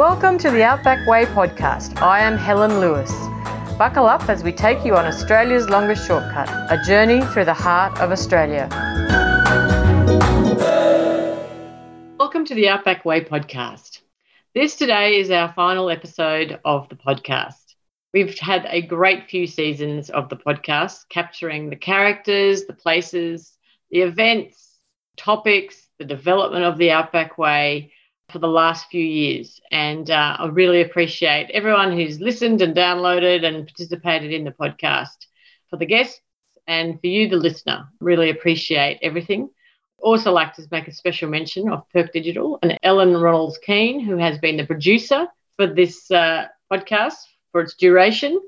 Welcome to the Outback Way podcast. I am Helen Lewis. Buckle up as we take you on Australia's longest shortcut, a journey through the heart of Australia. Welcome to the Outback Way podcast. This today is our final episode of the podcast. We've had a great few seasons of the podcast, capturing the characters, the places, the events, topics, the development of the Outback Way, for the last few years. And uh, I really appreciate everyone who's listened and downloaded and participated in the podcast. For the guests and for you, the listener, really appreciate everything. Also, like to make a special mention of Perk Digital and Ellen Ronalds Keene, who has been the producer for this uh, podcast for its duration.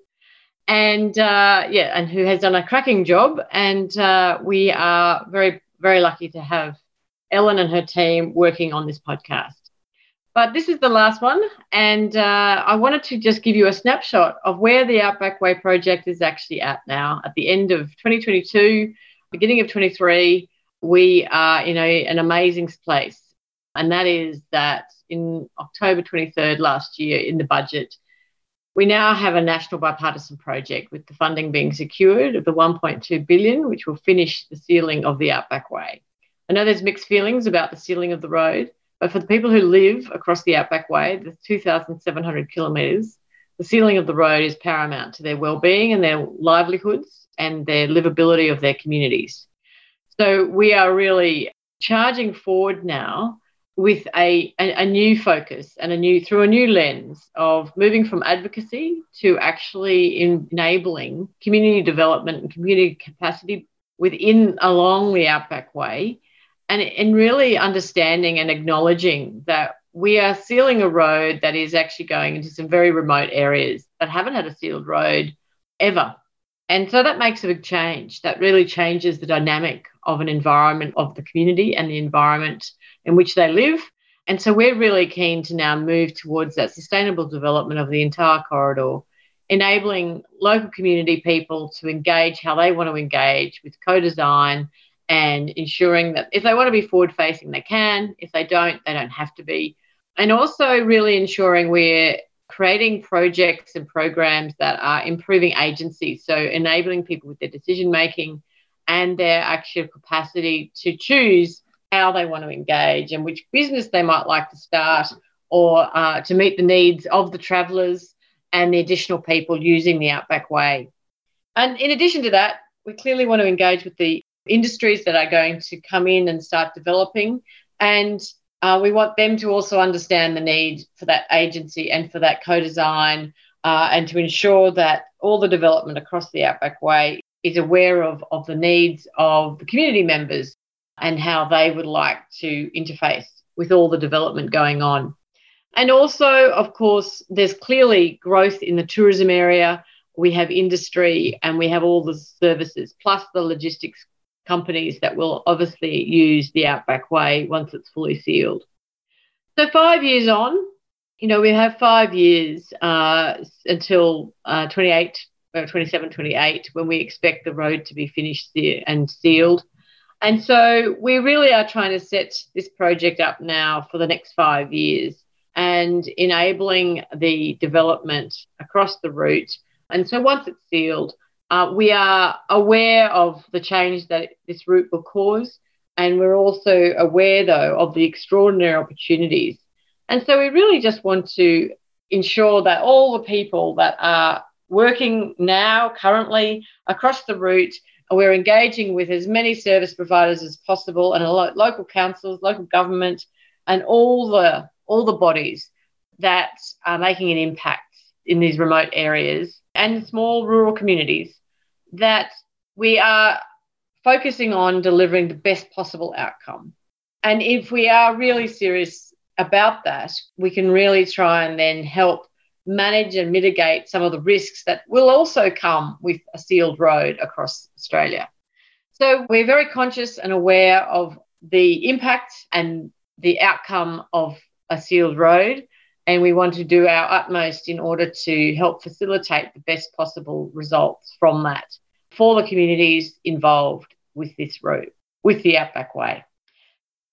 And uh, yeah, and who has done a cracking job. And uh, we are very, very lucky to have Ellen and her team working on this podcast. But this is the last one, and uh, I wanted to just give you a snapshot of where the Outback Way project is actually at now. At the end of 2022, beginning of 23, we are in a, an amazing place, and that is that in October 23rd last year, in the budget, we now have a national bipartisan project with the funding being secured of the 1.2 billion, which will finish the sealing of the Outback Way. I know there's mixed feelings about the sealing of the road but for the people who live across the Outback Way, the 2,700 kilometres, the sealing of the road is paramount to their well-being and their livelihoods and their livability of their communities. So we are really charging forward now with a, a, a, new focus and a new through a new lens of moving from advocacy to actually enabling community development and community capacity within along the Outback Way and, and really understanding and acknowledging that we are sealing a road that is actually going into some very remote areas that haven't had a sealed road ever. And so that makes a big change. That really changes the dynamic of an environment of the community and the environment in which they live. And so we're really keen to now move towards that sustainable development of the entire corridor, enabling local community people to engage how they want to engage with co design and ensuring that if they want to be forward facing, they can. If they don't, they don't have to be. And also, really ensuring we're creating projects and programs that are improving agencies, so enabling people with their decision making and their actual capacity to choose how they want to engage and which business they might like to start or uh, to meet the needs of the travellers and the additional people using the Outback Way. And in addition to that, we clearly want to engage with the industries that are going to come in and start developing. And uh, we want them to also understand the need for that agency and for that co design uh, and to ensure that all the development across the Outback Way is aware of, of the needs of the community members and how they would like to interface with all the development going on. And also, of course, there's clearly growth in the tourism area. We have industry and we have all the services, plus the logistics companies that will obviously use the Outback Way once it's fully sealed. So, five years on, you know, we have five years uh, until uh, 28, uh, 27, 28, when we expect the road to be finished and sealed. And so we really are trying to set this project up now for the next five years and enabling the development across the route. And so once it's sealed, uh, we are aware of the change that this route will cause, and we're also aware, though, of the extraordinary opportunities. And so we really just want to ensure that all the people that are working now, currently, across the route, we're engaging with as many service providers as possible and lo- local councils, local government, and all the all the bodies that are making an impact in these remote areas and small rural communities that we are focusing on delivering the best possible outcome. And if we are really serious about that, we can really try and then help manage and mitigate some of the risks that will also come with a sealed road across Australia. So we're very conscious and aware of the impact and the outcome of a sealed road. And we want to do our utmost in order to help facilitate the best possible results from that for the communities involved with this route, with the Outback Way.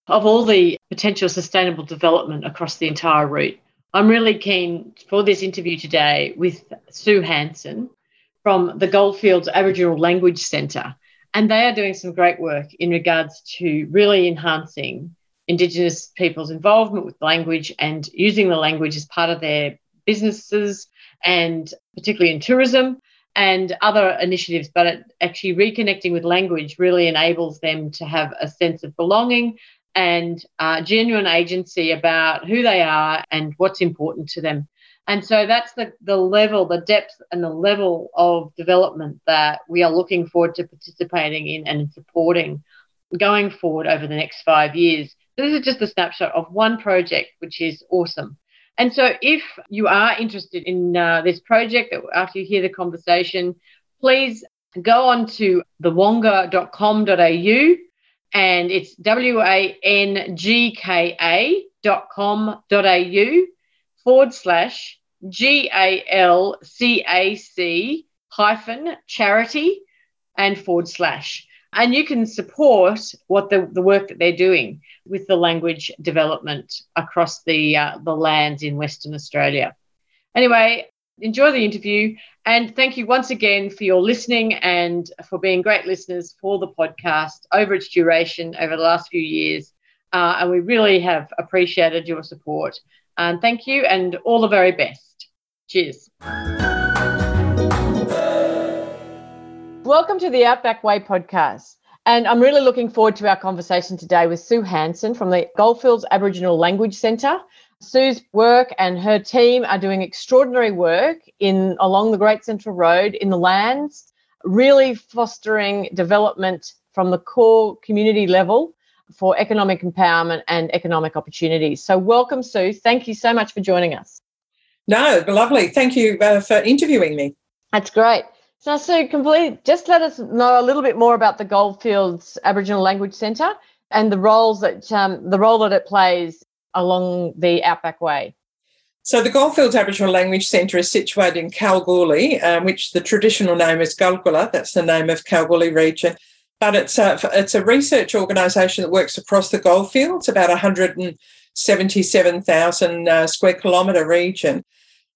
Of all the potential sustainable development across the entire route, I'm really keen for this interview today with Sue Hanson from the Goldfields Aboriginal Language Centre. And they are doing some great work in regards to really enhancing Indigenous people's involvement with language and using the language as part of their businesses and particularly in tourism and other initiatives. But it, actually, reconnecting with language really enables them to have a sense of belonging and uh, genuine agency about who they are and what's important to them. And so that's the, the level, the depth and the level of development that we are looking forward to participating in and supporting going forward over the next five years. So this is just a snapshot of one project, which is awesome. And so if you are interested in uh, this project, after you hear the conversation, please go on to thewangka.com.au and it's W-A-N-G-K-A dot com dot au forward slash G A L C A C hyphen charity and forward slash. And you can support what the, the work that they're doing with the language development across the, uh, the lands in Western Australia. Anyway, enjoy the interview. And thank you once again for your listening and for being great listeners for the podcast over its duration over the last few years. Uh, and we really have appreciated your support. And thank you and all the very best. Cheers. Welcome to the Outback Way podcast. And I'm really looking forward to our conversation today with Sue Hanson from the Goldfields Aboriginal Language Centre. Sue's work and her team are doing extraordinary work in along the Great Central Road in the lands, really fostering development from the core community level for economic empowerment and economic opportunities. So welcome Sue. Thank you so much for joining us. No, lovely. Thank you uh, for interviewing me. That's great. So, so complete. Just let us know a little bit more about the Goldfields Aboriginal Language Centre and the roles that um, the role that it plays along the Outback Way. So, the Goldfields Aboriginal Language Centre is situated in Kalgoorlie, um, which the traditional name is Karlkurla. That's the name of Kalgoorlie region. But it's a, it's a research organisation that works across the goldfields, about 177,000 uh, square kilometre region.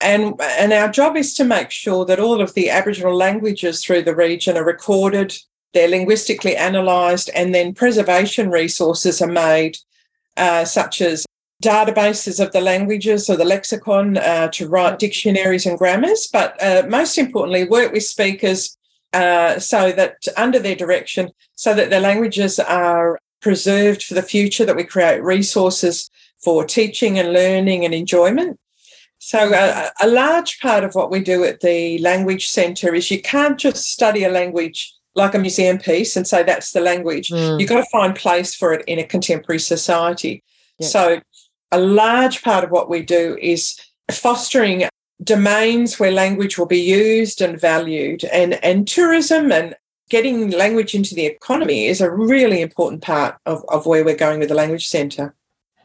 And, and our job is to make sure that all of the Aboriginal languages through the region are recorded, they're linguistically analysed, and then preservation resources are made, uh, such as databases of the languages or the lexicon uh, to write dictionaries and grammars, but uh, most importantly, work with speakers uh, so that under their direction, so that their languages are preserved for the future, that we create resources for teaching and learning and enjoyment. So, uh, a large part of what we do at the Language Centre is you can't just study a language like a museum piece and say that's the language. Mm. You've got to find place for it in a contemporary society. Yeah. So, a large part of what we do is fostering domains where language will be used and valued, and, and tourism and getting language into the economy is a really important part of, of where we're going with the Language Centre.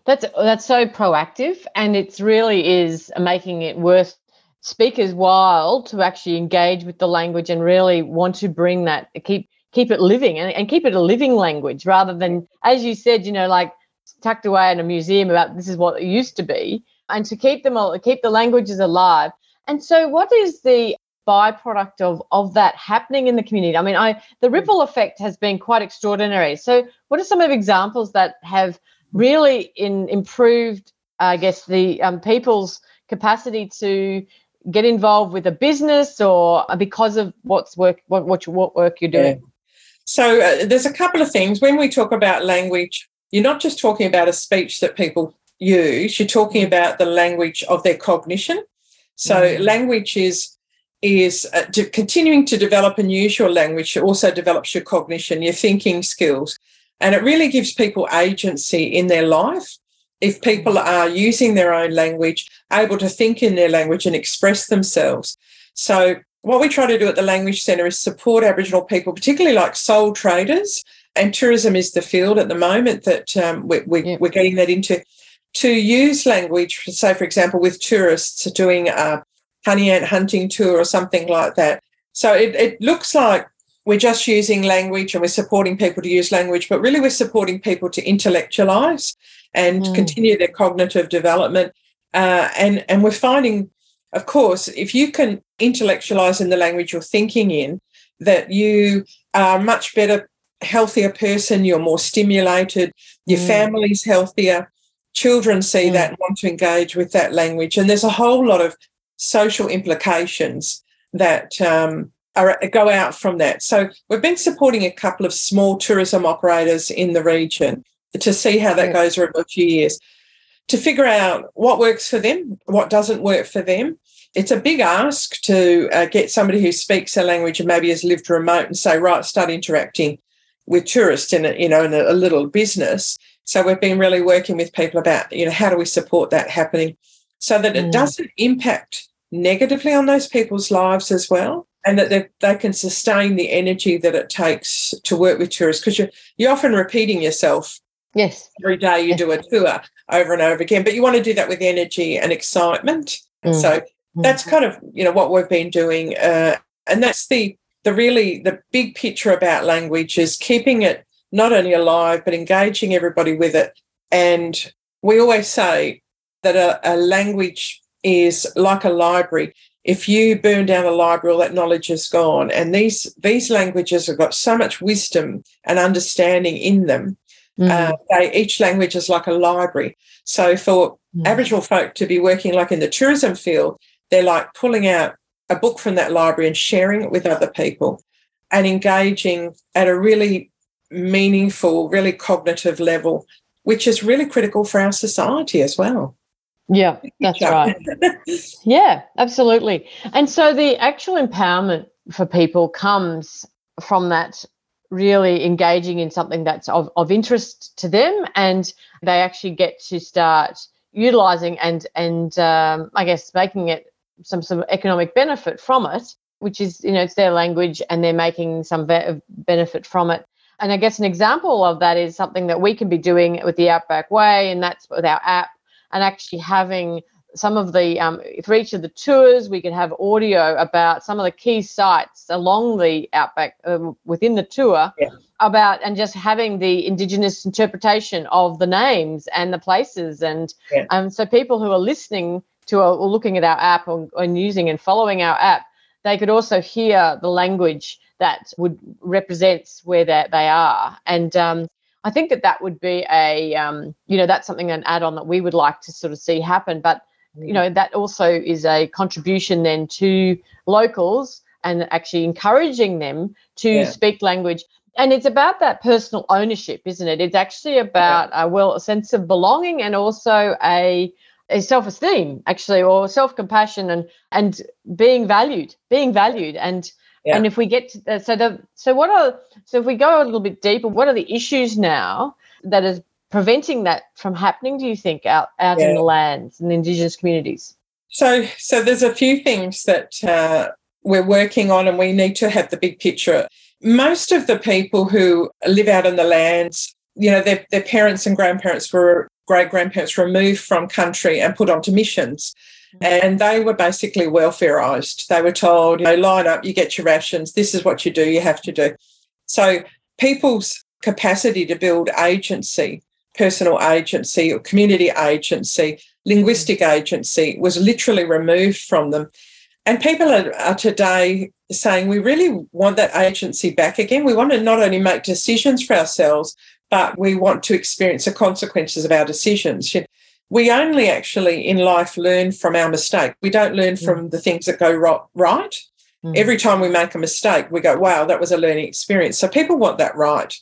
That's that's so proactive, and it really is making it worth speakers while to actually engage with the language and really want to bring that keep keep it living and, and keep it a living language rather than as you said you know like tucked away in a museum about this is what it used to be and to keep them all keep the languages alive. And so what is the byproduct of of that happening in the community? I mean i the hmm. ripple effect has been quite extraordinary. So what are some of the examples that have really in improved, I guess, the um, people's capacity to get involved with a business or because of what's work what what, what work you're doing. Yeah. So uh, there's a couple of things when we talk about language. You're not just talking about a speech that people use. You're talking about the language of their cognition. So mm-hmm. language is is uh, to continuing to develop and use your language also develops your cognition, your thinking skills. And it really gives people agency in their life. If people are using their own language, able to think in their language and express themselves. So, what we try to do at the Language Centre is support Aboriginal people, particularly like sole traders. And tourism is the field at the moment that um, we, we, yeah. we're getting that into to use language, say, for example, with tourists doing a honey ant hunting tour or something like that. So it, it looks like we're just using language and we're supporting people to use language, but really we're supporting people to intellectualize and mm. continue their cognitive development Uh, and, and we're finding, of course, if you can intellectualize in the language you're thinking in, that you are a much better, healthier person, you're more stimulated, your mm. family's healthier, children see mm. that and want to engage with that language. And there's a whole lot of social implications that um, are, go out from that. So we've been supporting a couple of small tourism operators in the region to see how that goes over a few years, to figure out what works for them, what doesn't work for them. It's a big ask to uh, get somebody who speaks a language and maybe has lived remote and say, right, start interacting with tourists in a, you know in a, a little business. So we've been really working with people about you know how do we support that happening so that it mm. doesn't impact negatively on those people's lives as well and that they, they can sustain the energy that it takes to work with tourists because you're, you're often repeating yourself yes every day you yes. do a tour over and over again but you want to do that with energy and excitement mm. so that's mm. kind of you know what we've been doing uh, and that's the the really the big picture about language is keeping it not only alive but engaging everybody with it and we always say that a, a language is like a library. If you burn down a library, all that knowledge is gone. And these these languages have got so much wisdom and understanding in them. Mm. Uh, they, each language is like a library. So for mm. Aboriginal folk to be working like in the tourism field, they're like pulling out a book from that library and sharing it with other people and engaging at a really meaningful, really cognitive level, which is really critical for our society as well. Yeah, that's right. yeah, absolutely. And so the actual empowerment for people comes from that really engaging in something that's of, of interest to them and they actually get to start utilizing and and um, I guess making it some sort of economic benefit from it, which is you know it's their language and they're making some be- benefit from it. And I guess an example of that is something that we can be doing with the Outback Way, and that's with our app and actually having some of the um, for each of the tours we could have audio about some of the key sites along the outback uh, within the tour yeah. about and just having the indigenous interpretation of the names and the places and yeah. um, so people who are listening to or looking at our app or, and using and following our app they could also hear the language that would represents where that they are and um, I think that that would be a, um, you know, that's something an add-on that we would like to sort of see happen. But you know, that also is a contribution then to locals and actually encouraging them to yeah. speak language. And it's about that personal ownership, isn't it? It's actually about yeah. a well a sense of belonging and also a a self-esteem actually or self-compassion and and being valued being valued and yeah. And if we get to, uh, so the so what are so if we go a little bit deeper, what are the issues now that is preventing that from happening? Do you think out out yeah. in the lands and the indigenous communities? So so there's a few things that uh, we're working on, and we need to have the big picture. Most of the people who live out in the lands, you know, their, their parents and grandparents were great grandparents removed from country and put onto missions. And they were basically welfareized. They were told, you know, line up, you get your rations, this is what you do, you have to do. So people's capacity to build agency, personal agency or community agency, linguistic mm. agency was literally removed from them. And people are, are, today saying we really want that agency back again. We want to not only make decisions for ourselves, but we want to experience the consequences of our decisions we only actually in life learn from our mistake. We don't learn mm. from the things that go right. Mm. Every time we make a mistake, we go, wow, that was a learning experience. So people want that right.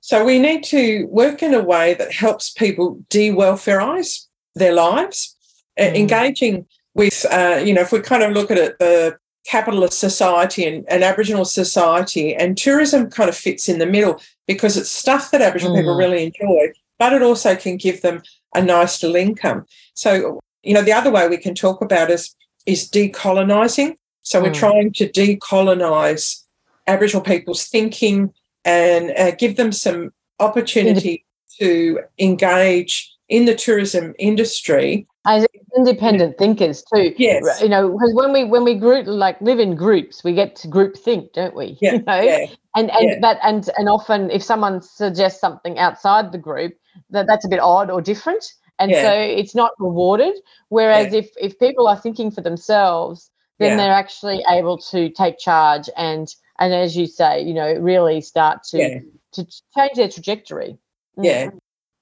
So we need to work in a way that helps people de welfareize their lives, mm. engaging with, uh, you know, if we kind of look at it, the capitalist society and, and, Aboriginal society, and tourism kind of fits in the middle because it's stuff that Aboriginal mm. people really enjoy, but it also can give them a nice little income. So, you know, the other way we can talk about is is decolonizing. So mm. we're trying to decolonize Aboriginal people's thinking and uh, give them some opportunity to engage in the tourism industry as independent thinkers too. Yes, you know, because when we when we group like live in groups, we get to group think, don't we? Yeah, you know, yeah, and and yeah. that and and often if someone suggests something outside the group, that that's a bit odd or different and Yeah. so it's not rewarded. Whereas Yeah. if if people are thinking for themselves, then Yeah. they're actually able to take charge and and as you say, you know, really start to to change their trajectory. Mm. Yeah.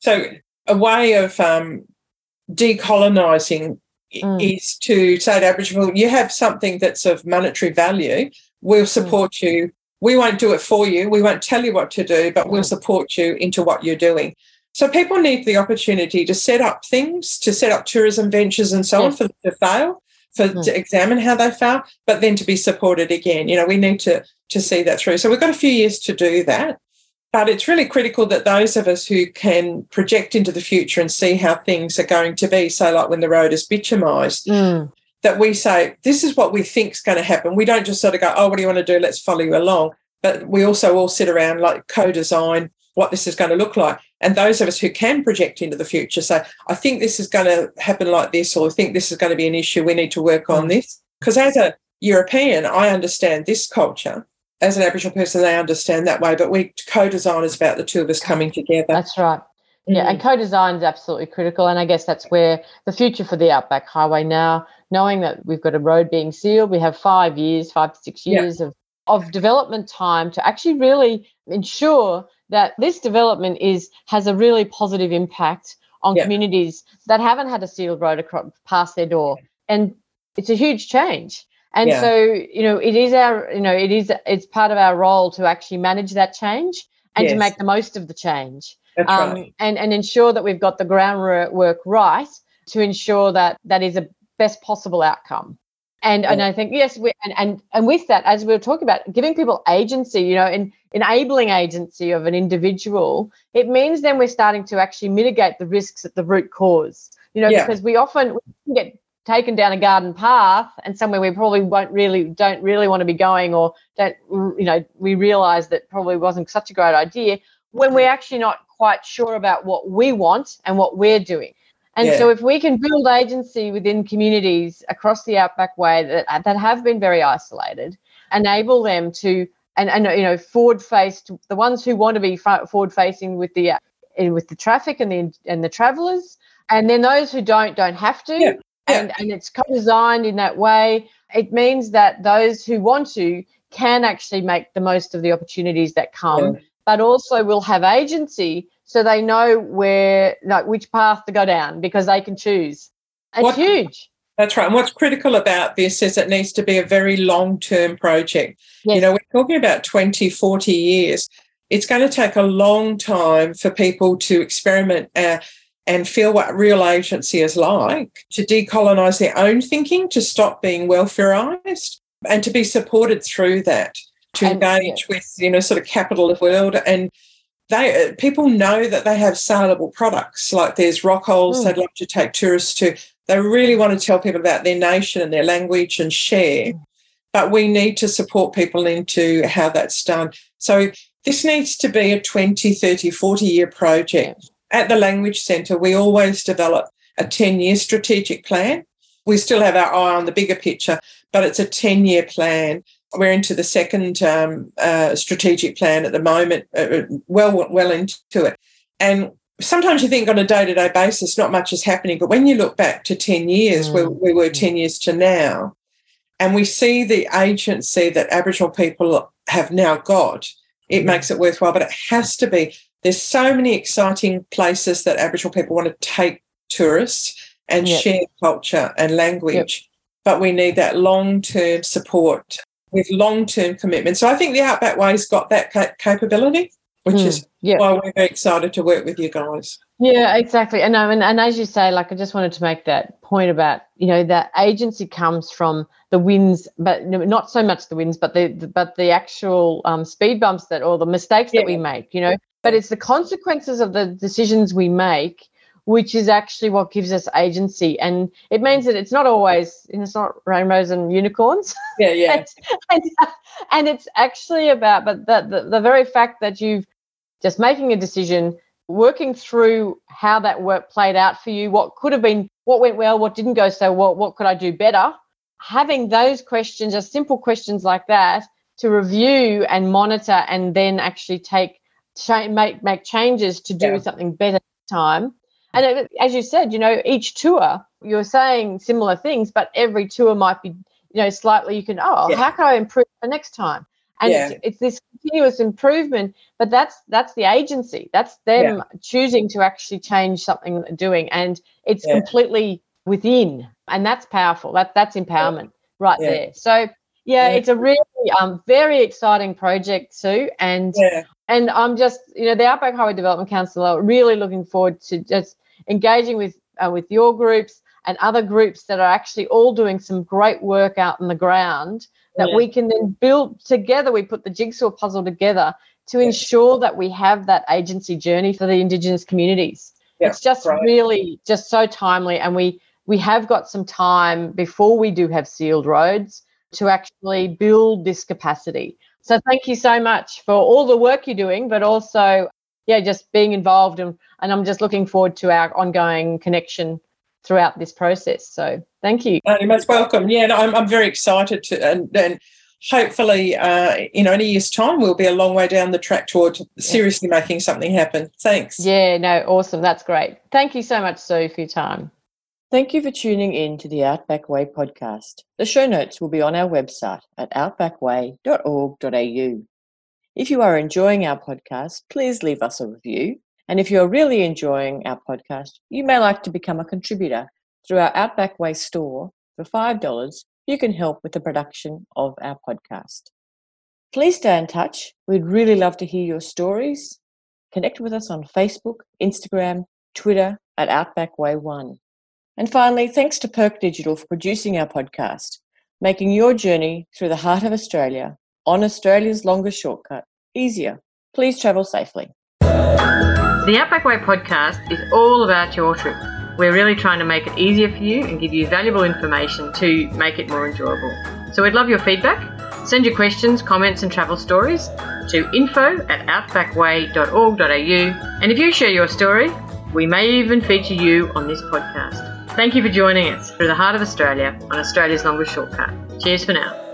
So a way of um, decolonising Mm. is to say to Aboriginal, you have something that's of monetary value. We'll Mm. support you. We won't do it for you. We won't tell you what to do, but we'll Mm. support you into what you're doing. So people need the opportunity to set up things, to set up tourism ventures and so on for them to fail, for Mm. to examine how they fail, but then to be supported again. You know, we need to to see that through. So we've got a few years to do that. But it's really critical that those of us who can project into the future and see how things are going to be, so like when the road is bitumised, Mm. that we say, this is what we think is going to happen. We don't just sort of go, oh, what do you want to do? Let's follow you along. But we also all sit around like co design what this is going to look like. And those of us who can project into the future say, I think this is going to happen like this, or I think this is going to be an issue. We need to work on mm. this. Because as a European, I understand this culture. As an Aboriginal person, they understand that way. But we co design is about the two of us coming together. That's right. Yeah, and mm. co-design is absolutely critical, and I guess that's where the future for the Outback Highway now, knowing that we've got a road being sealed, we have five years, five to six Yeah. years of of development time to actually really ensure that this development is has a really positive impact on Yeah. communities that haven't had a sealed road across past their door, and it's a huge change. And Yeah. so, you know, it is our, you know, it is it's part of our role to actually manage that change and to make the most of the change um, right. and and ensure that we've got the groundwork right to ensure that that is a best possible outcome. And and I think yes, we, and and and with that, as we were talking about, giving people agency, you know, and enabling agency of an individual, it means then we're starting to actually mitigate the risks at the root cause. You know, Yeah. because we often get taken down a garden path and somewhere we probably won't really don't really want to be going or don't you know we realize that probably wasn't such a great idea when we're actually not quite sure about what we want and what we're doing. And Yeah. so if we can build agency within communities across the Outback Way that, that have been very isolated, enable them to and, and you know forward faced the ones who want to be forward facing with the uh, with the traffic and the and the travelers and then those who don't don't have to Yeah. Yeah. and and it's co-designed in that way it means that those who want to can actually make the most of the opportunities that come but also will have agency so they know where like which path to go down because they can choose it's What- huge That's right. And what's critical about this is it needs to be a very long term project. yes. You know, we're talking about 20, 40 years. It's going to take a long time for people to experiment uh, and feel what real agency is like, to decolonize their own thinking, to stop being welfareized, and to be supported through that, to And- engage with, you know, sort of capitalist world. And they uh, people know that they have saleable products, like there's rock holes Mm. they'd love to take tourists to. They really want to tell people about their nation and their language and share. But we need to support people into how that's done. So this needs to be a 20, 30, 40 year project. At the Language Centre, we always develop a 10 year strategic plan. We still have our eye on the bigger picture, but it's a 10 year plan. We're into the second um, uh, strategic plan at the moment, uh, well, well into it. And sometimes you think on a day to day basis, not much is happening. But when you look back to 10 years, Mm. where we were 10 years to now, and we see the agency that Aboriginal people have now got, it makes it worthwhile. But it has to be. There's so many exciting places that Aboriginal people want to take tourists and Yep. share culture and language. But we need that long term support with long term commitment. So I think the Outback Way's got that ca- capability, which Mm, is yeah why we're very excited to work with you guys. Yeah, exactly. And, um, and and as you say, like I just wanted to make that point about you know that agency comes from the wins, but not so much the wins, but the, the but the actual um, speed bumps that or the mistakes that we make. You know, but it's the consequences of the decisions we make, which is actually what gives us agency, and it means that it's not always it's not rainbows and unicorns. Yeah, yeah. and, and, and it's actually about but the, the the very fact that you've just making a decision working through how that work played out for you what could have been what went well what didn't go so well what could i do better having those questions just simple questions like that to review and monitor and then actually take make make changes to do Yeah. something better time And as you said, you know, each tour, you're saying similar things, but every tour might be, you know, slightly, you can, oh, yeah. how can I improve the next time? And yeah. it's, it's, this continuous improvement, but that's that's the agency. That's them yeah. choosing to actually change something they're doing. And it's completely within. And that's powerful. That that's empowerment right there. So yeah, it's a really um, very exciting project, too, And and I'm just, you know, the Outback Highway Development Council are really looking forward to just engaging with uh, with your groups and other groups that are actually all doing some great work out on the ground that yeah. we can then build together. We put the jigsaw puzzle together to yeah. ensure that we have that agency journey for the Indigenous communities. Yeah, it's just right. really just so timely, and we we have got some time before we do have sealed roads to actually build this capacity. So thank you so much for all the work you're doing, but also yeah, just being involved and, and I'm just looking forward to our ongoing connection throughout this process. So thank you. Uh, you're most welcome. Yeah, no, I'm, I'm very excited to and, and hopefully uh, in only a year's time we'll be a long way down the track toward seriously yeah. making something happen. Thanks. Yeah, no, awesome. That's great. Thank you so much, Sue, for your time. Thank you for tuning in to the Outback Way podcast. The show notes will be on our website at outbackway.org.au. If you are enjoying our podcast, please leave us a review. And if you're really enjoying our podcast, you may like to become a contributor through our Outback Way store. For $5, you can help with the production of our podcast. Please stay in touch. We'd really love to hear your stories. Connect with us on Facebook, Instagram, Twitter at Outback Way One. And finally, thanks to Perk Digital for producing our podcast, making your journey through the heart of Australia on Australia's longest shortcut easier. Please travel safely. The Outback Way podcast is all about your trip. We're really trying to make it easier for you and give you valuable information to make it more enjoyable. So we'd love your feedback. Send your questions, comments, and travel stories to info at outbackway.org.au. And if you share your story, we may even feature you on this podcast. Thank you for joining us through the heart of Australia on Australia's longest shortcut. Cheers for now.